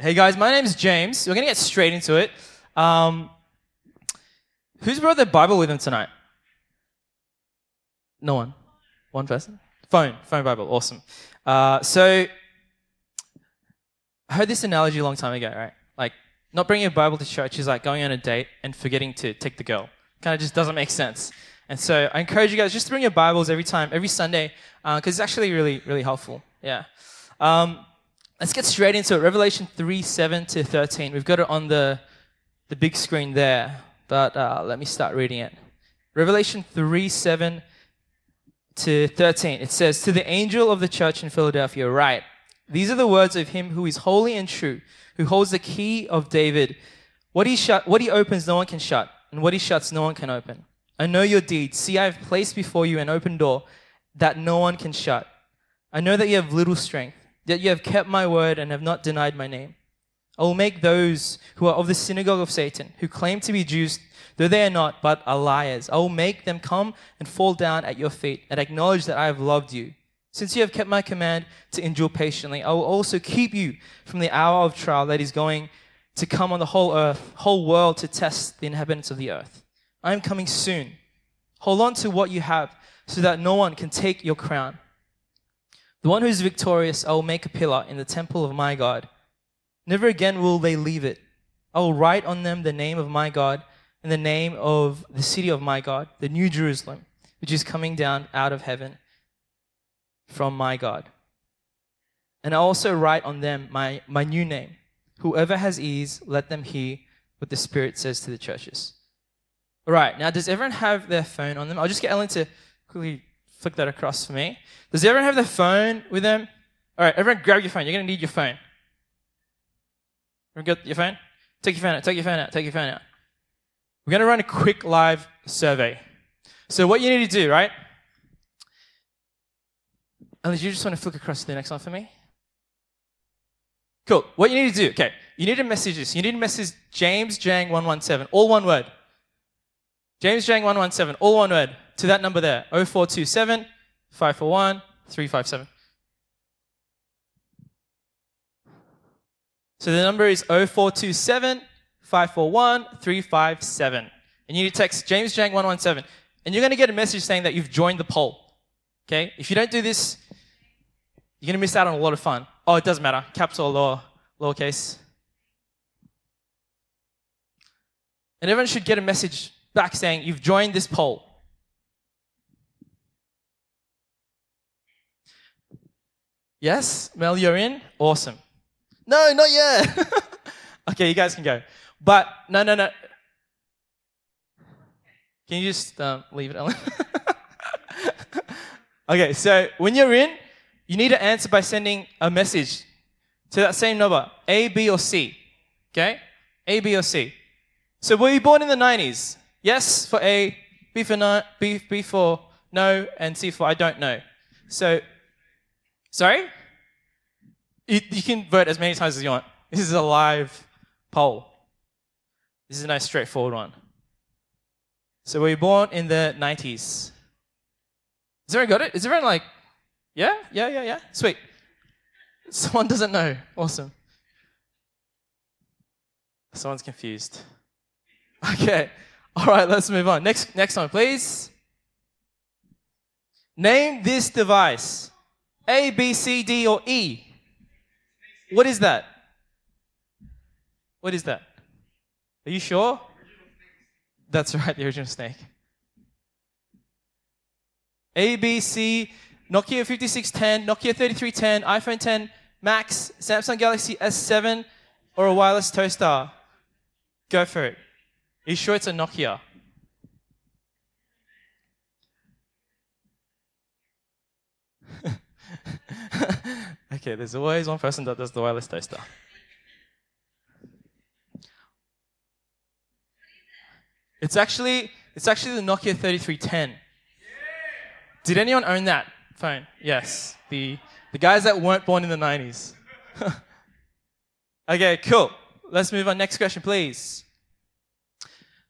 Hey guys, my name is James. We're going to get straight into it. Um, who's brought their Bible with them tonight? No one. One person? Phone. Phone Bible. Awesome. Uh, so, I heard this analogy a long time ago, right? Like, not bringing a Bible to church is like going on a date and forgetting to take the girl. Kind of just doesn't make sense. And so, I encourage you guys just to bring your Bibles every time, every Sunday, because uh, it's actually really, really helpful. Yeah. Um, let's get straight into it. Revelation 3 7 to 13. We've got it on the, the big screen there, but uh, let me start reading it. Revelation 3 7 to 13. It says, To the angel of the church in Philadelphia, write, These are the words of him who is holy and true, who holds the key of David. What he, shut, what he opens, no one can shut, and what he shuts, no one can open. I know your deeds. See, I have placed before you an open door that no one can shut. I know that you have little strength, yet you have kept my word and have not denied my name. I will make those who are of the synagogue of Satan, who claim to be Jews, though they are not, but are liars. I will make them come and fall down at your feet and acknowledge that I have loved you. Since you have kept my command to endure patiently, I will also keep you from the hour of trial that is going to come on the whole earth, whole world to test the inhabitants of the earth. I am coming soon. Hold on to what you have so that no one can take your crown. The one who is victorious, I will make a pillar in the temple of my God. Never again will they leave it. I will write on them the name of my God and the name of the city of my God, the new Jerusalem, which is coming down out of heaven from my God. And I also write on them my, my new name. Whoever has ears, let them hear what the Spirit says to the churches. All right, now does everyone have their phone on them? I'll just get Ellen to quickly flick that across for me. Does everyone have their phone with them? All right, everyone grab your phone. You're going to need your phone. Everyone got your phone? Take your phone out, take your phone out, take your phone out. We're going to run a quick live survey. So what you need to do, right? Unless you just want to flick across to the next one for me. Cool. What you need to do, okay, you need to message this. You need to message James Jang 117, all one word. James Jang 117, all one word, to that number there, 0427 541 357. So the number is 0427 541 357. And you need to text James Jang 117. And you're going to get a message saying that you've joined the poll. Okay? If you don't do this, you're going to miss out on a lot of fun. Oh, it doesn't matter. Capital or lowercase. And everyone should get a message back saying, You've joined this poll. Yes? Mel, you're in? Awesome. No, not yet. okay, you guys can go. But, no, no, no. Can you just um, leave it, Ellen? okay, so when you're in, you need to answer by sending a message to that same number A, B, or C. Okay? A, B, or C. So were you born in the 90s? Yes for A, B for no, B, B for no, and C for I don't know. So, sorry? You, can vote as many times as you want. This is a live poll. This is a nice straightforward one. So were you born in the 90s? Has everyone got it? Is everyone like, yeah, yeah, yeah, yeah? Sweet. Someone doesn't know. Awesome. Someone's confused. Okay. All right, let's move on. Next, next one, please. Name this device A, B, C, D, or E. What is that? What is that? Are you sure? That's right, the original snake. A, B, C, Nokia 5610, Nokia 3310, iPhone 10 Max, Samsung Galaxy S7, or a wireless toaster? Go for it. Are you sure it's a Nokia? okay, there's always one person that does the wireless toaster. It's actually it's actually the Nokia 3310. Did anyone own that phone? Yes. The the guys that weren't born in the 90s. okay, cool. Let's move on. Next question, please.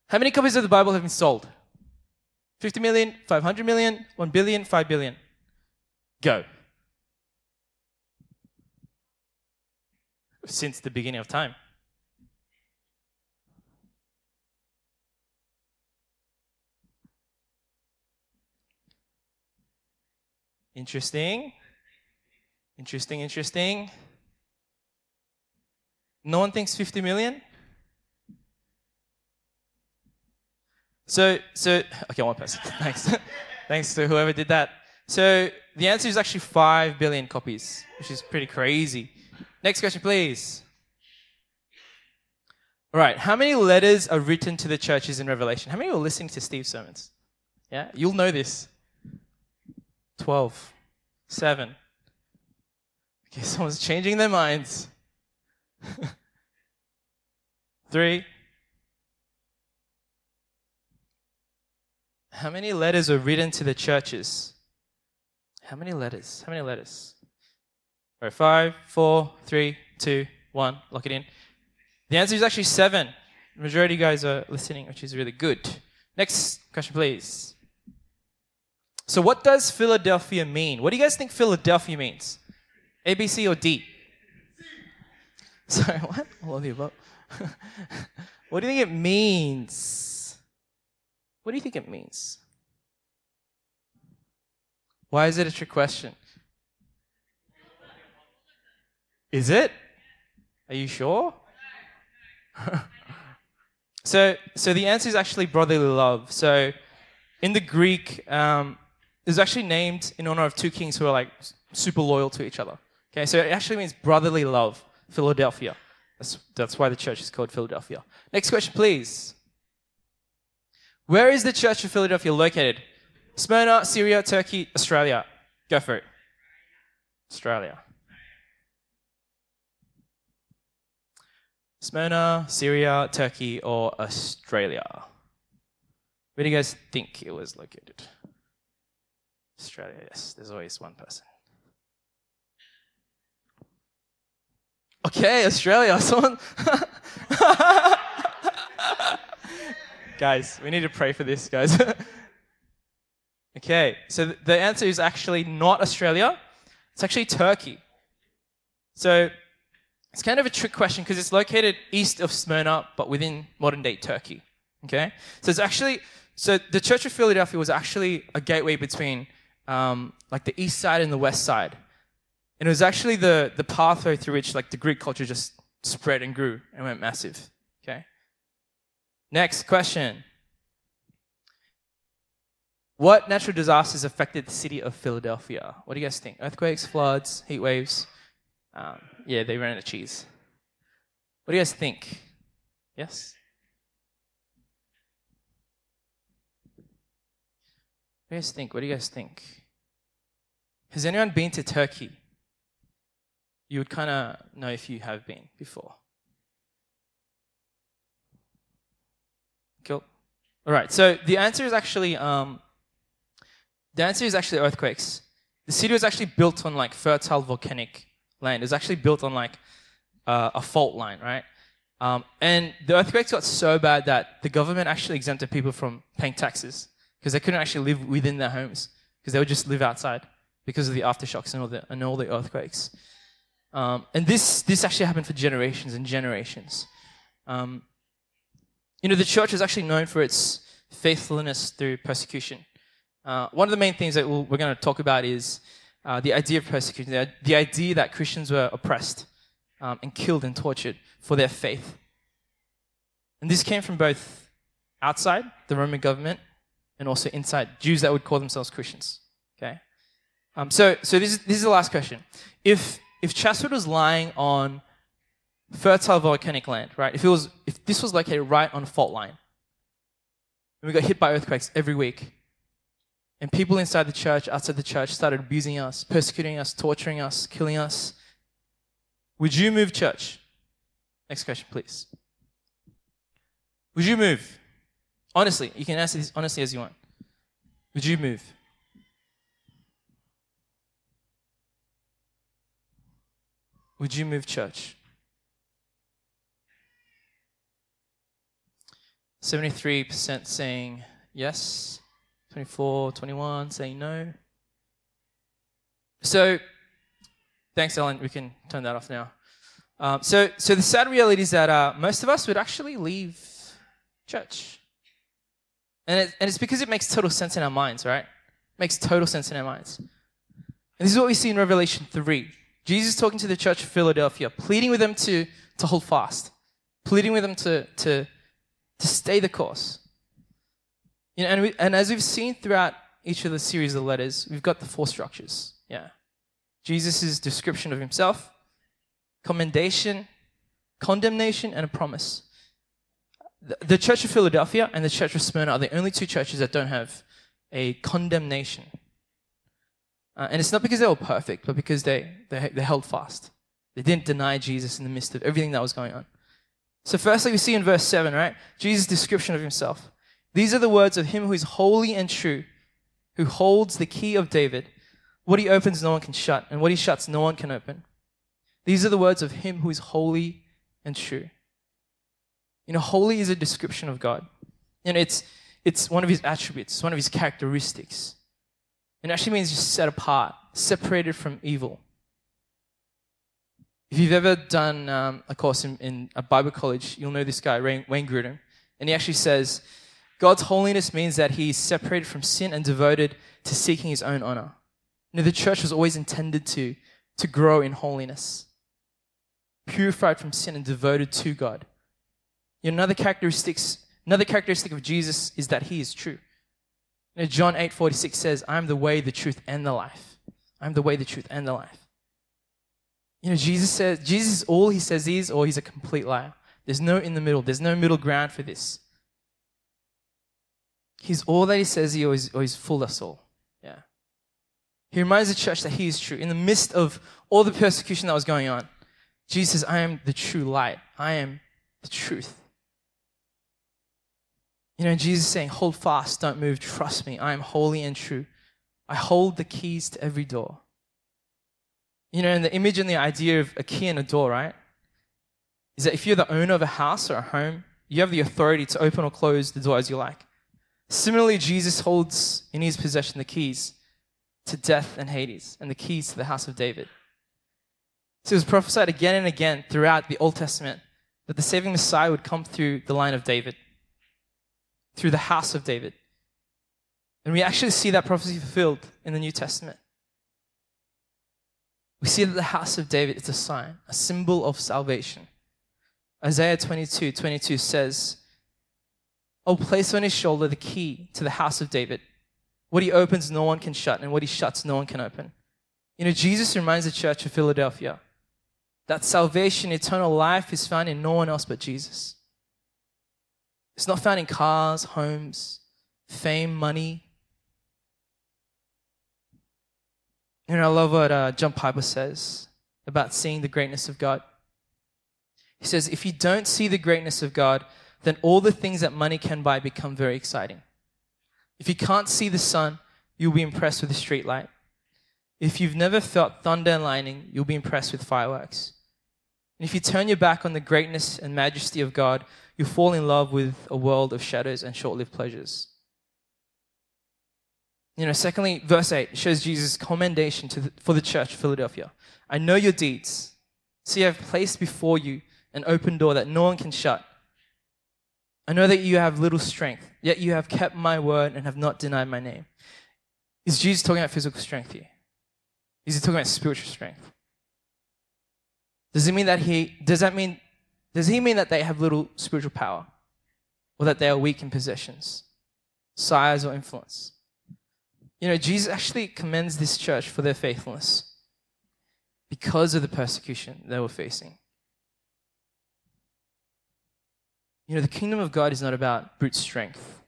How many copies of the Bible have been sold? 50 million, 500 million, 1 billion, 5 billion. Go. Since the beginning of time. Interesting. Interesting, interesting. No one thinks 50 million? So, so okay, one person. Thanks. Thanks to whoever did that. So the answer is actually 5 billion copies, which is pretty crazy. Next question, please. All right, how many letters are written to the churches in Revelation? How many are listening to Steve's sermons? Yeah, you'll know this. 12, 7. Okay, someone's changing their minds. 3. How many letters are written to the churches? How many letters? How many letters? All right, five, four, three, two, one. Lock it in. The answer is actually seven. The majority of you guys are listening, which is really good. Next question, please. So, what does Philadelphia mean? What do you guys think Philadelphia means? A, B, C, or D? Sorry, what? All of the above. what do you think it means? What do you think it means? Why is it a trick question? Is it? Are you sure? so, so the answer is actually brotherly love. So, in the Greek, um, it's actually named in honor of two kings who are like super loyal to each other. Okay, so it actually means brotherly love, Philadelphia. That's, that's why the church is called Philadelphia. Next question, please. Where is the Church of Philadelphia located? Smyrna, Syria, Turkey, Australia. Go for it. Australia. Smyrna, Syria, Turkey, or Australia? Where do you guys think it was located? Australia, yes. There's always one person. Okay, Australia. Someone. guys, we need to pray for this, guys. okay, so the answer is actually not Australia. It's actually Turkey. So it's kind of a trick question because it's located east of Smyrna, but within modern day Turkey. Okay? So it's actually, so the Church of Philadelphia was actually a gateway between um, like the east side and the west side. And it was actually the, the pathway through which like the Greek culture just spread and grew and went massive. Okay? Next question. What natural disasters affected the city of Philadelphia? What do you guys think? Earthquakes, floods, heat waves? Um, yeah, they ran out of cheese. What do you guys think? Yes? What do you guys think? What do you guys think? Has anyone been to Turkey? You would kind of know if you have been before. Cool. All right. So the answer is actually um, the answer is actually earthquakes. The city was actually built on like fertile volcanic land. It was actually built on like uh, a fault line, right? Um, and the earthquakes got so bad that the government actually exempted people from paying taxes because they couldn't actually live within their homes because they would just live outside because of the aftershocks and all the, and all the earthquakes. Um, and this, this actually happened for generations and generations. Um, you know, the church is actually known for its faithfulness through persecution. Uh, one of the main things that we we are going to talk about is uh, the idea of persecution, the, the, idea that Christians were oppressed um, and killed and tortured for their faith. And this came from both outside the Roman government and also inside Jews that would call themselves Christians. Okay? Um, so so this, is, this is the last question. If, if Chatswood was lying on fertile volcanic land, right? If, it was, if this was located right on a fault line, and we got hit by earthquakes every week, and people inside the church, outside the church, started abusing us, persecuting us, torturing us, killing us. Would you move church? Next question, please. Would you move? Honestly, you can answer this honestly as you want. Would you move? Would you move church? 73% saying yes, 24, 21 saying no. So, thanks, Ellen. We can turn that off now. Um, so, so the sad reality is that uh, most of us would actually leave church. And, it, and it's because it makes total sense in our minds, right? It makes total sense in our minds. And this is what we see in Revelation 3. Jesus talking to the church of Philadelphia, pleading with them to, to hold fast, pleading with them to, to, to stay the course. You know, and, we, and as we've seen throughout each of the series of letters, we've got the four structures. Yeah. Jesus' description of himself, commendation, condemnation, and a promise. The, church of Philadelphia and the church of Smyrna are the only two churches that don't have a condemnation. Uh, and it's not because they were perfect, but because they, they, they held fast. They didn't deny Jesus in the midst of everything that was going on. So, firstly, we see in verse 7, right? Jesus' description of himself. These are the words of him who is holy and true, who holds the key of David. What he opens, no one can shut, and what he shuts, no one can open. These are the words of him who is holy and true. You know, holy is a description of God. And it's, it's one of his attributes, it's one of his characteristics. It actually means just set apart, separated from evil. If you've ever done um, a course in, in, a Bible college, you'll know this guy, Wayne Grudem. And he actually says, God's holiness means that he is separated from sin and devoted to seeking his own honor. You know, the church was always intended to, to grow in holiness, purified from sin and devoted to God. You know, another, characteristics, another characteristic of Jesus is that he is true. You know, John 8 46 says, I am the way, the truth, and the life. I am the way, the truth, and the life. You know, Jesus says, Jesus, all he says is, or he's a complete liar. There's no in the middle, there's no middle ground for this. He's all that he says he he's, or he's full of soul. Yeah. He reminds the church that he is true. In the midst of all the persecution that was going on, Jesus says, I am the true light. I am the truth. You know, Jesus saying, Hold fast, don't move, trust me. I am holy and true. I hold the keys to every door. You know, and the image and the idea of a key and a door, right? Is that if you're the owner of a house or a home, you have the authority to open or close the door as you like. Similarly, Jesus holds in his possession the keys to death and Hades and the keys to the house of David. So it was prophesied again and again throughout the Old Testament that the saving Messiah would come through the line of David, through the house of David. And we actually see that prophecy fulfilled in the New Testament. We see that the house of David is a sign, a symbol of salvation. Isaiah 22 22 says, I'll place on his shoulder the key to the house of David. What he opens, no one can shut, and what he shuts, no one can open. You know, Jesus reminds the church of Philadelphia that salvation, eternal life, is found in no one else but Jesus. It's not found in cars, homes, fame, money. And I love what uh, John Piper says about seeing the greatness of God. He says, if you don't see the greatness of God, then all the things that money can buy become very exciting. If you can't see the sun, you'll be impressed with the street light. If you've never felt thunder and lightning, you'll be impressed with fireworks. And if you turn your back on the greatness and majesty of God, you'll fall in love with a world of shadows and short lived pleasures. You know, secondly, verse 8 shows Jesus' commendation the, for the church of Philadelphia. I know your deeds. See, I have placed before you an open door that no one can shut. I know that you have little strength, yet you have kept my word and have not denied my name. Is Jesus talking about physical strength here? Is he talking about spiritual strength? Does it mean that he does that mean does he mean that they have little spiritual power? Or that they are weak in possessions, size, or influence? You know, Jesus actually commends this church for their faithfulness because of the persecution they were facing. You know, the kingdom of God is not about brute strength,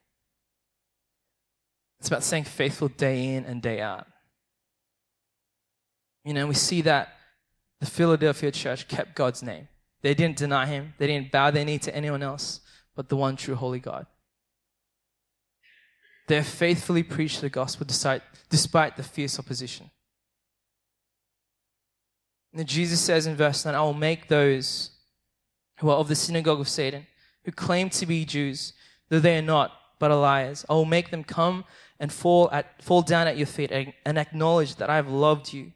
it's about staying faithful day in and day out. You know, we see that the Philadelphia church kept God's name. They didn't deny him, they didn't bow their knee to anyone else but the one true holy God. They faithfully preached the gospel despite, the fierce opposition. And Jesus says in verse 9, I will make those who are of the synagogue of Satan who claim to be Jews, though they are not, but are liars. I will make them come and fall, at, fall down at your feet and acknowledge that I have loved you.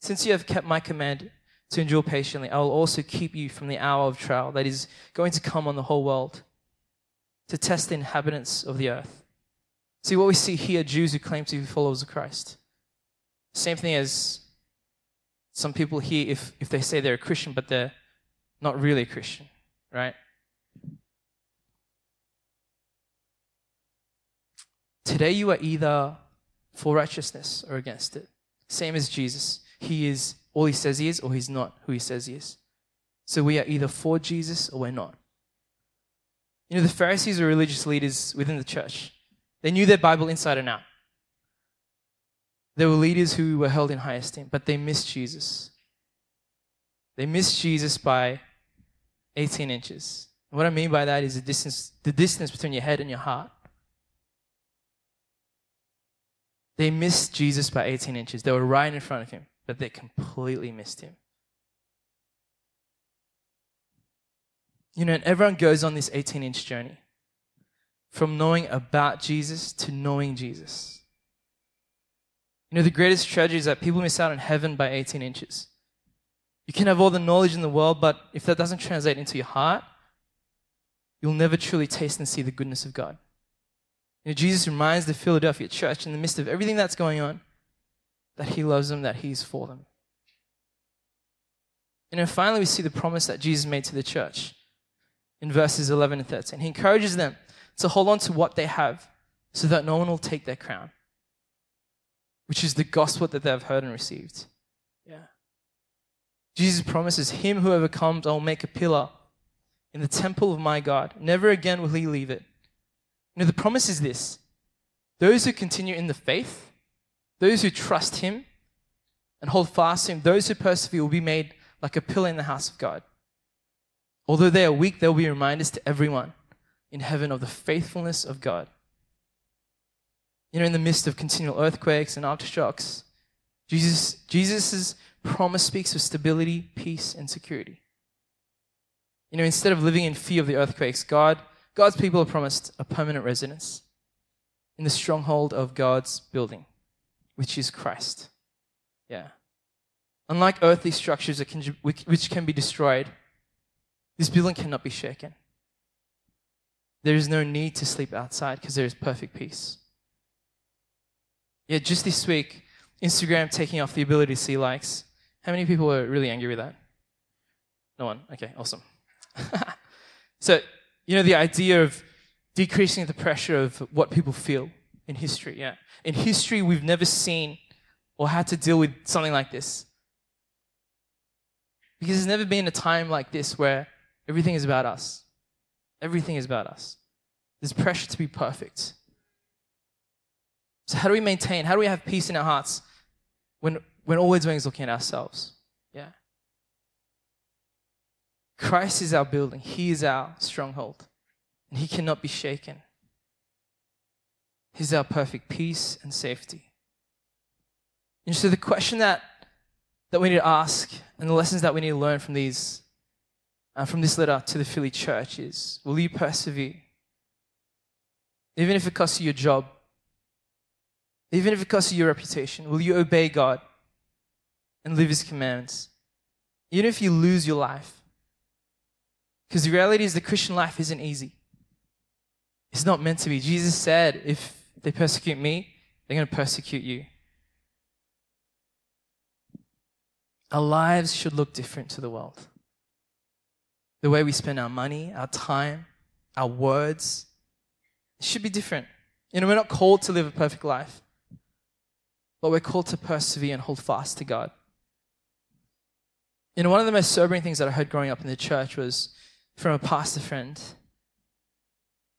Since you have kept my command to endure patiently, I will also keep you from the hour of trial that is going to come on the whole world to test the inhabitants of the earth. See, what we see here Jews who claim to be followers of Christ. Same thing as some people here, if, if they say they're a Christian, but they're not really a Christian, right? Today, you are either for righteousness or against it. Same as Jesus. He is all he says he is, or he's not who he says he is. So we are either for Jesus or we're not. You know, the Pharisees were religious leaders within the church. They knew their Bible inside and out. There were leaders who were held in high esteem, but they missed Jesus. They missed Jesus by 18 inches. What I mean by that is the distance, the distance between your head and your heart. They missed Jesus by 18 inches. They were right in front of him, but they completely missed him. You know, everyone goes on this 18 inch journey from knowing about Jesus to knowing Jesus. You know, the greatest tragedy is that people miss out on heaven by 18 inches. You can have all the knowledge in the world, but if that doesn't translate into your heart, you'll never truly taste and see the goodness of God. You know, Jesus reminds the Philadelphia church in the midst of everything that's going on that he loves them, that he's for them. And then finally, we see the promise that Jesus made to the church in verses 11 and 13. He encourages them to hold on to what they have so that no one will take their crown, which is the gospel that they have heard and received. Yeah. Jesus promises, Him who overcomes, I will make a pillar in the temple of my God. Never again will he leave it. You know, the promise is this those who continue in the faith, those who trust Him and hold fast to Him, those who persevere will be made like a pillar in the house of God. Although they are weak, they will be reminders to everyone in heaven of the faithfulness of God. You know, in the midst of continual earthquakes and aftershocks, Jesus, Jesus' promise speaks of stability, peace, and security. You know, instead of living in fear of the earthquakes, God God's people are promised a permanent residence in the stronghold of God's building, which is Christ. Yeah. Unlike earthly structures can, which can be destroyed, this building cannot be shaken. There is no need to sleep outside because there is perfect peace. Yeah, just this week, Instagram taking off the ability to see likes. How many people were really angry with that? No one? Okay, awesome. so, you know, the idea of decreasing the pressure of what people feel in history. Yeah. In history, we've never seen or had to deal with something like this. Because there's never been a time like this where everything is about us. Everything is about us. There's pressure to be perfect. So, how do we maintain, how do we have peace in our hearts when, when all we're doing is looking at ourselves? Yeah. Christ is our building, He is our stronghold, and He cannot be shaken. He's our perfect peace and safety. And so, the question that, that we need to ask and the lessons that we need to learn from these uh, from this letter to the Philly church is will you persevere? Even if it costs you your job, even if it costs you your reputation, will you obey God and live His commands? Even if you lose your life, because the reality is the Christian life isn't easy. It's not meant to be. Jesus said, if they persecute me, they're going to persecute you. Our lives should look different to the world. The way we spend our money, our time, our words, should be different. You know, we're not called to live a perfect life, but we're called to persevere and hold fast to God. You know, one of the most sobering things that I heard growing up in the church was from a pastor friend.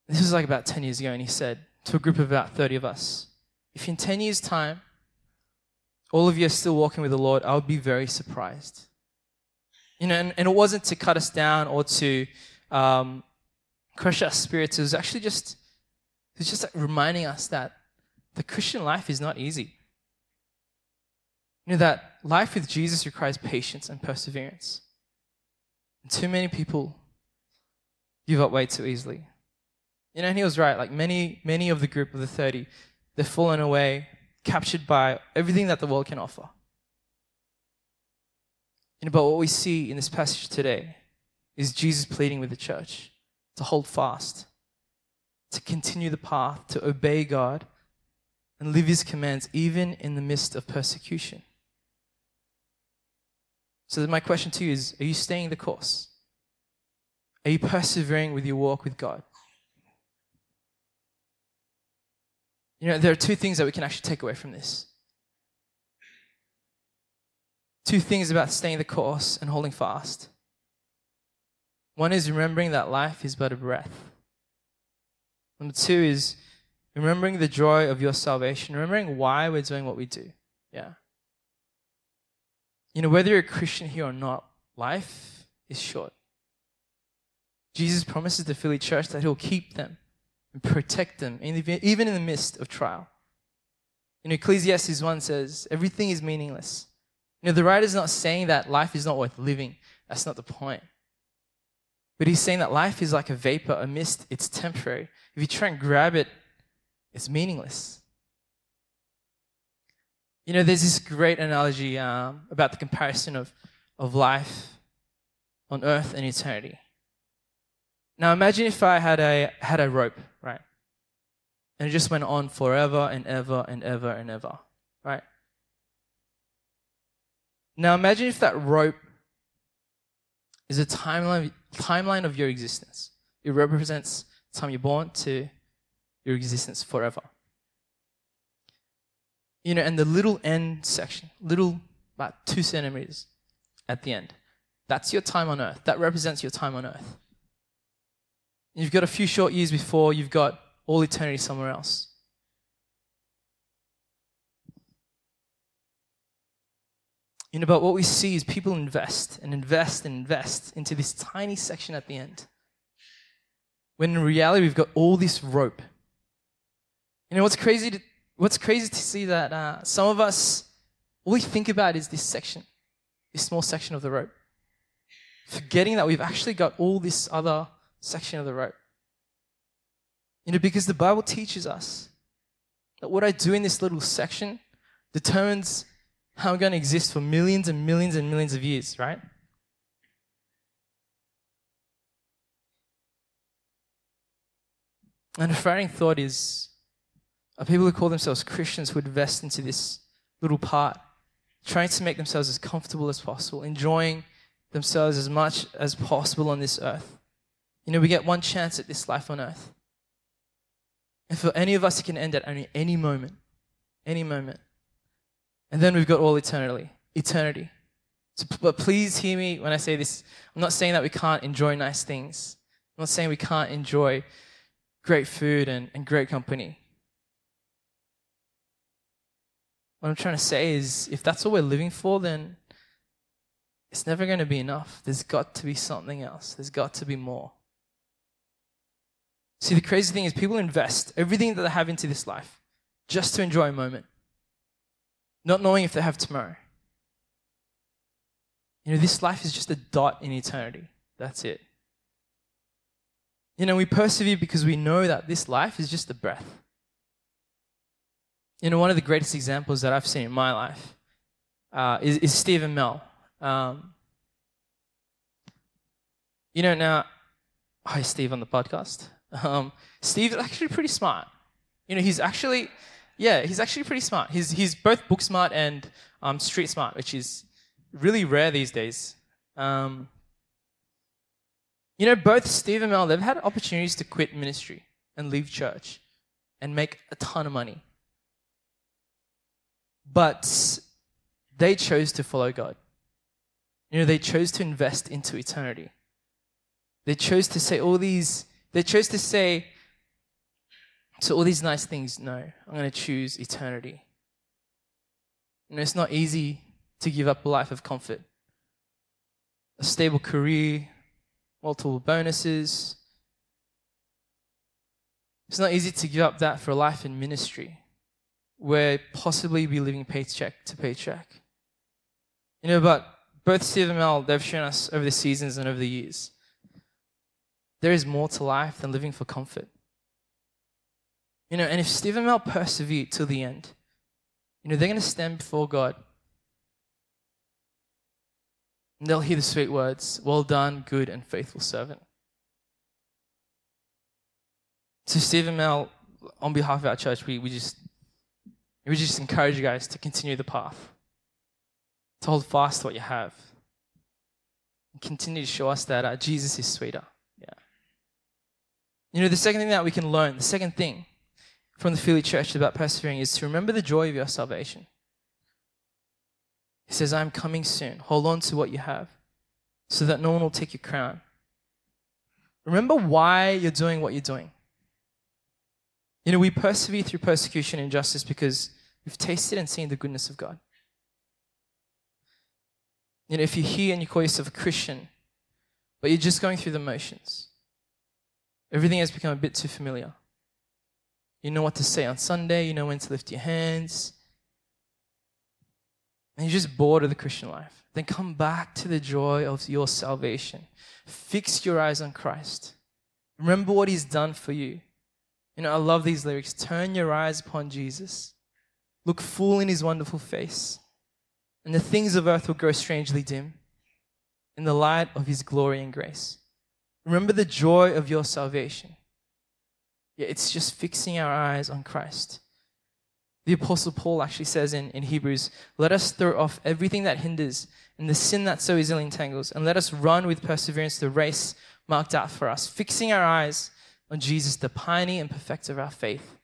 This was like about 10 years ago, and he said to a group of about 30 of us, If in 10 years' time, all of you are still walking with the Lord, I would be very surprised. You know, and, and it wasn't to cut us down or to um, crush our spirits. It was actually just, it was just like reminding us that the Christian life is not easy. You know, that life with Jesus requires patience and perseverance. And too many people give up way too easily. You know, and he was right. Like many, many of the group of the 30, they've fallen away, captured by everything that the world can offer. You know, but what we see in this passage today is Jesus pleading with the church to hold fast, to continue the path, to obey God, and live his commands even in the midst of persecution. So, my question to you is Are you staying the course? Are you persevering with your walk with God? You know, there are two things that we can actually take away from this. Two things about staying the course and holding fast. One is remembering that life is but a breath. Number two is remembering the joy of your salvation, remembering why we're doing what we do. Yeah. You know, whether you're a Christian here or not, life is short. Jesus promises the Philly church that he'll keep them and protect them, even in the midst of trial. In Ecclesiastes 1 says, everything is meaningless. You know, the writer's not saying that life is not worth living. That's not the point. But he's saying that life is like a vapor, a mist, it's temporary. If you try and grab it, it's meaningless. You know, there's this great analogy um, about the comparison of, of life on earth and eternity. Now imagine if I had a, had a rope, right? And it just went on forever and ever and ever and ever, right? Now imagine if that rope is a timeline, timeline of your existence. It represents the time you're born to your existence forever. You know, and the little end section, little about two centimeters at the end, that's your time on earth. That represents your time on earth. You've got a few short years before you've got all eternity somewhere else. You know, but what we see is people invest and invest and invest into this tiny section at the end. When in reality, we've got all this rope. You know, what's crazy to, what's crazy to see that uh, some of us, all we think about is this section, this small section of the rope. Forgetting that we've actually got all this other section of the rope. You know, because the Bible teaches us that what I do in this little section determines how I'm going to exist for millions and millions and millions of years, right? And a frightening thought is are people who call themselves Christians who invest into this little part, trying to make themselves as comfortable as possible, enjoying themselves as much as possible on this earth. You know, we get one chance at this life on earth. And for any of us, it can end at any, any moment. Any moment. And then we've got all eternity. Eternity. So, but please hear me when I say this. I'm not saying that we can't enjoy nice things. I'm not saying we can't enjoy great food and, and great company. What I'm trying to say is if that's all we're living for, then it's never going to be enough. There's got to be something else, there's got to be more. See, the crazy thing is people invest everything that they have into this life just to enjoy a moment not knowing if they have tomorrow. You know, this life is just a dot in eternity. That's it. You know, we persevere because we know that this life is just a breath. You know, one of the greatest examples that I've seen in my life uh, is, is Steve and Mel. Um, you know, now, hi, Steve, on the podcast. Um, Steve's actually pretty smart. You know, he's actually yeah, he's actually pretty smart. He's, he's both book smart and um, street smart, which is really rare these days. Um, you know, both Steve and Mel, they've had opportunities to quit ministry and leave church and make a ton of money. But they chose to follow God. You know, they chose to invest into eternity. They chose to say all these, they chose to say, to all these nice things, no, I'm going to choose eternity. You know, it's not easy to give up a life of comfort. A stable career, multiple bonuses. It's not easy to give up that for a life in ministry where possibly be living paycheck to paycheck. You know, but both Steve and Mel, they've shown us over the seasons and over the years, there is more to life than living for comfort. You know, and if Steve and Mel persevered till the end, you know, they're going to stand before God. And they'll hear the sweet words, Well done, good and faithful servant. So, Steve and Mel, on behalf of our church, we, we just we just encourage you guys to continue the path, to hold fast to what you have, and continue to show us that uh, Jesus is sweeter. You know, the second thing that we can learn, the second thing from the Philly church about persevering is to remember the joy of your salvation. He says, I'm coming soon. Hold on to what you have so that no one will take your crown. Remember why you're doing what you're doing. You know, we persevere through persecution and injustice because we've tasted and seen the goodness of God. You know, if you're here and you call yourself a Christian, but you're just going through the motions, everything has become a bit too familiar. You know what to say on Sunday, you know when to lift your hands, and you're just bored of the Christian life, then come back to the joy of your salvation. Fix your eyes on Christ. Remember what He's done for you. You know, I love these lyrics. Turn your eyes upon Jesus. Look full in His wonderful face, and the things of earth will grow strangely dim in the light of His glory and grace. Remember the joy of your salvation. Yeah, it's just fixing our eyes on Christ. The Apostle Paul actually says in, in Hebrews, Let us throw off everything that hinders and the sin that so easily entangles, and let us run with perseverance the race marked out for us, fixing our eyes on Jesus, the pioneer and perfecter of our faith.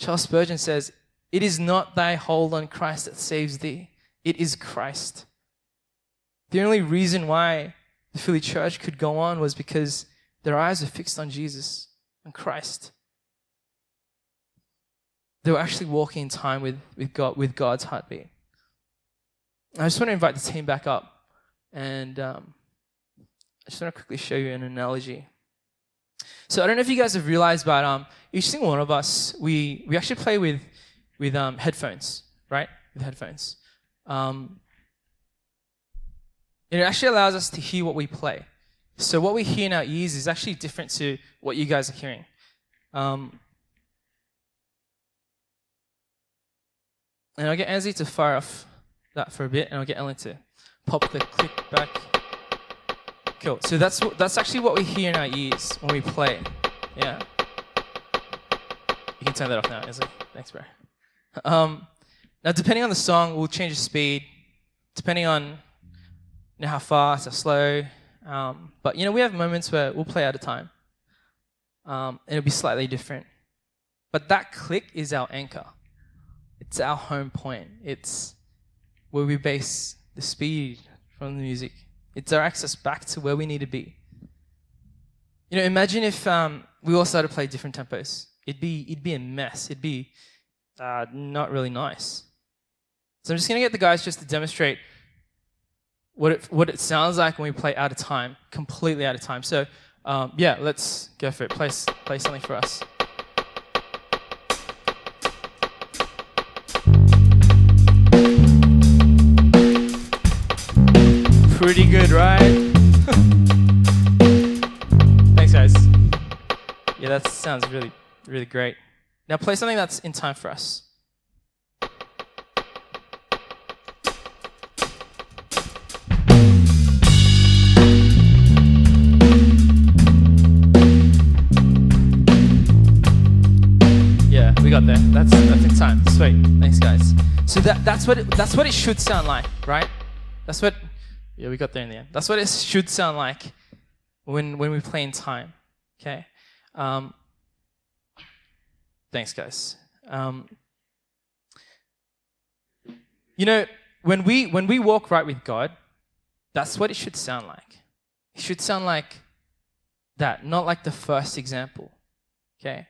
Charles Spurgeon says, It is not thy hold on Christ that saves thee, it is Christ. The only reason why the Philly church could go on was because their eyes were fixed on Jesus and Christ they were actually walking in time with, with, God, with God's heartbeat. I just want to invite the team back up, and um, I just want to quickly show you an analogy. So I don't know if you guys have realized, but um, each single one of us, we, we actually play with, with um, headphones, right? With headphones. Um, it actually allows us to hear what we play. So what we hear in our ears is actually different to what you guys are hearing. Um, And I'll get Anzi to fire off that for a bit, and I'll get Ellen to pop the click back. Cool. So that's that's actually what we hear in our ears when we play. Yeah. You can turn that off now, Anzi. Thanks, bro. Um, now, depending on the song, we'll change the speed, depending on know, how fast or slow. Um, but you know, we have moments where we'll play out of time, um, and it'll be slightly different. But that click is our anchor it's our home point. It's where we base the speed from the music. It's our access back to where we need to be. You know, imagine if um, we all started to play different tempos. It'd be it'd be a mess. It'd be uh, not really nice. So I'm just gonna get the guys just to demonstrate what it what it sounds like when we play out of time, completely out of time. So um, yeah, let's go for it. Play play something for us. Pretty good, right? Thanks, guys. Yeah, that sounds really, really great. Now play something that's in time for us. Got there. That's in time. Sweet. Thanks, guys. So that that's what it, that's what it should sound like, right? That's what yeah, we got there in the end. That's what it should sound like when when we play in time. Okay. Um, thanks, guys. Um, you know, when we when we walk right with God, that's what it should sound like. It should sound like that, not like the first example. Okay.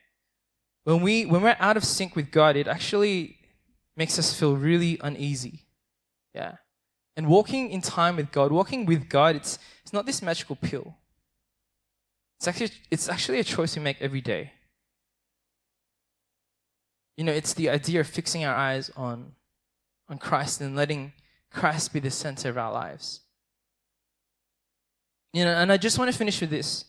When we when we're out of sync with God, it actually makes us feel really uneasy. Yeah. And walking in time with God, walking with God, it's, it's not this magical pill. It's actually, it's actually a choice we make every day. You know, it's the idea of fixing our eyes on, on Christ and letting Christ be the center of our lives. You know, and I just want to finish with this.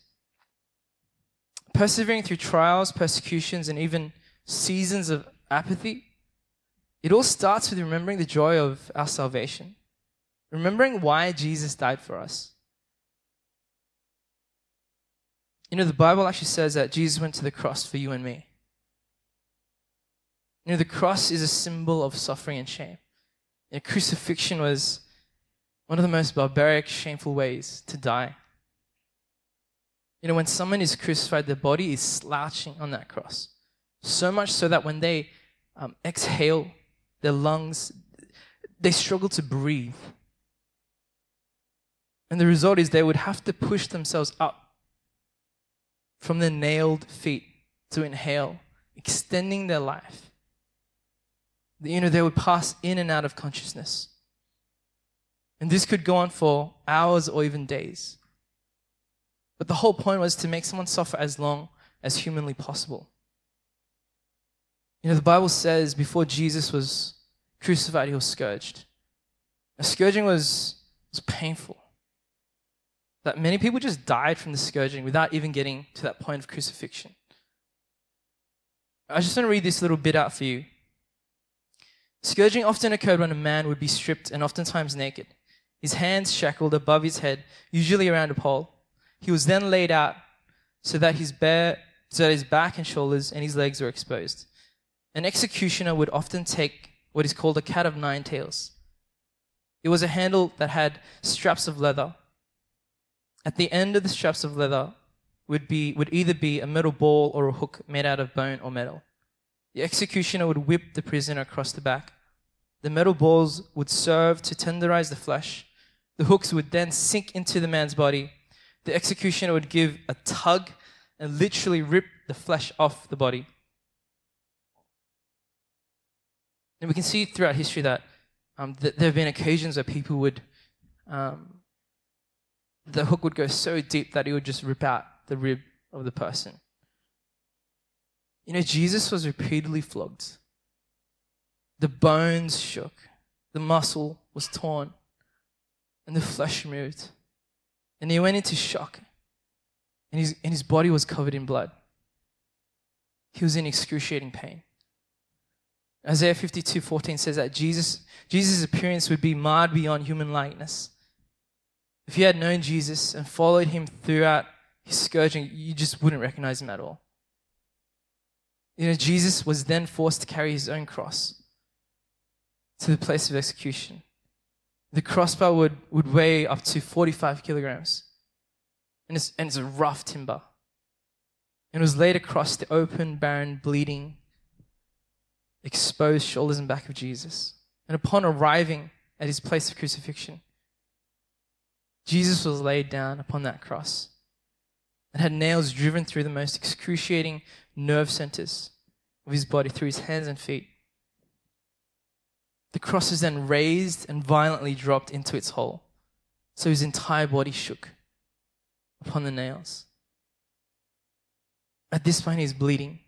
Persevering through trials, persecutions, and even seasons of apathy, it all starts with remembering the joy of our salvation. remembering why Jesus died for us. You know, the Bible actually says that Jesus went to the cross for you and me. You know, the cross is a symbol of suffering and shame. You know, crucifixion was one of the most barbaric, shameful ways to die. You know, when someone is crucified, their body is slouching on that cross. So much so that when they um, exhale, their lungs, they struggle to breathe. And the result is they would have to push themselves up from their nailed feet to inhale, extending their life. You know, they would pass in and out of consciousness. And this could go on for hours or even days. But the whole point was to make someone suffer as long as humanly possible. You know, the Bible says before Jesus was crucified, he was scourged. Now, scourging was, was painful. That many people just died from the scourging without even getting to that point of crucifixion. I just want to read this little bit out for you. Scourging often occurred when a man would be stripped and oftentimes naked, his hands shackled above his head, usually around a pole. He was then laid out so that his bare, so that his back and shoulders and his legs were exposed. An executioner would often take what is called a cat of nine tails. It was a handle that had straps of leather. At the end of the straps of leather would be would either be a metal ball or a hook made out of bone or metal. The executioner would whip the prisoner across the back. The metal balls would serve to tenderize the flesh. The hooks would then sink into the man's body the executioner would give a tug and literally rip the flesh off the body. And we can see throughout history that um, th- there have been occasions where people would, um, the hook would go so deep that it would just rip out the rib of the person. You know, Jesus was repeatedly flogged. The bones shook, the muscle was torn, and the flesh removed. And he went into shock. And his, and his body was covered in blood. He was in excruciating pain. Isaiah 52 14 says that Jesus, Jesus' appearance would be marred beyond human likeness. If you had known Jesus and followed him throughout his scourging, you just wouldn't recognize him at all. You know, Jesus was then forced to carry his own cross to the place of execution. The crossbar would, would weigh up to 45 kilograms. And it's, and it's a rough timber. And it was laid across the open, barren, bleeding, exposed shoulders and back of Jesus. And upon arriving at his place of crucifixion, Jesus was laid down upon that cross and had nails driven through the most excruciating nerve centers of his body, through his hands and feet. The cross is then raised and violently dropped into its hole. So his entire body shook upon the nails. At this point, he's bleeding,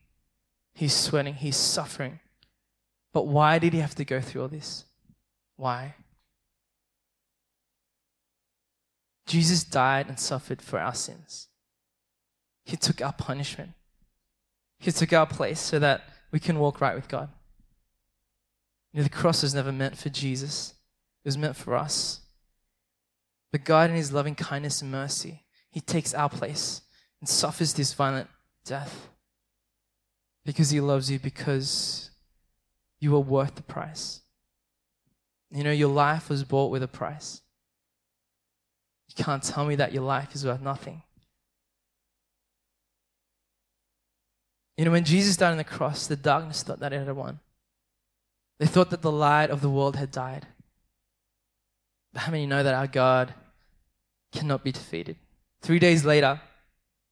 he's sweating, he's suffering. But why did he have to go through all this? Why? Jesus died and suffered for our sins. He took our punishment. He took our place so that we can walk right with God. You know, the cross was never meant for Jesus, it was meant for us. But God, in His loving kindness and mercy, He takes our place and suffers this violent death because He loves you, because you are worth the price. You know, your life was bought with a price. You can't tell me that your life is worth nothing. You know, when Jesus died on the cross, the darkness thought that it had won. They thought that the light of the world had died. But how many know that our God cannot be defeated? Three days later,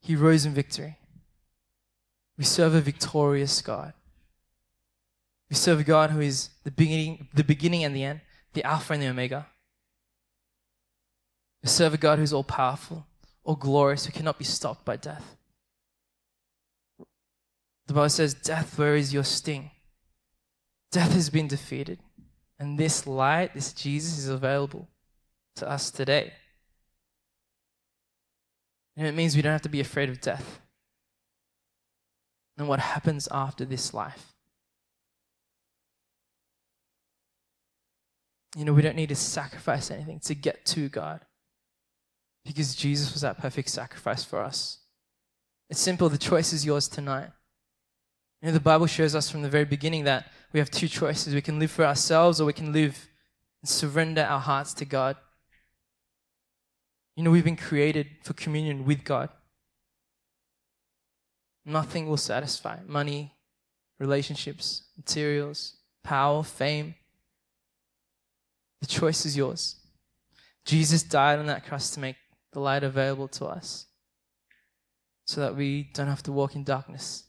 he rose in victory. We serve a victorious God. We serve a God who is the beginning, the beginning and the end, the Alpha and the Omega. We serve a God who is all powerful, all glorious, who cannot be stopped by death. The Bible says, Death, where is your sting? Death has been defeated. And this light, this Jesus, is available to us today. And it means we don't have to be afraid of death and what happens after this life. You know, we don't need to sacrifice anything to get to God because Jesus was that perfect sacrifice for us. It's simple. The choice is yours tonight. You know, the Bible shows us from the very beginning that we have two choices. We can live for ourselves or we can live and surrender our hearts to God. You know, we've been created for communion with God. Nothing will satisfy money, relationships, materials, power, fame. The choice is yours. Jesus died on that cross to make the light available to us so that we don't have to walk in darkness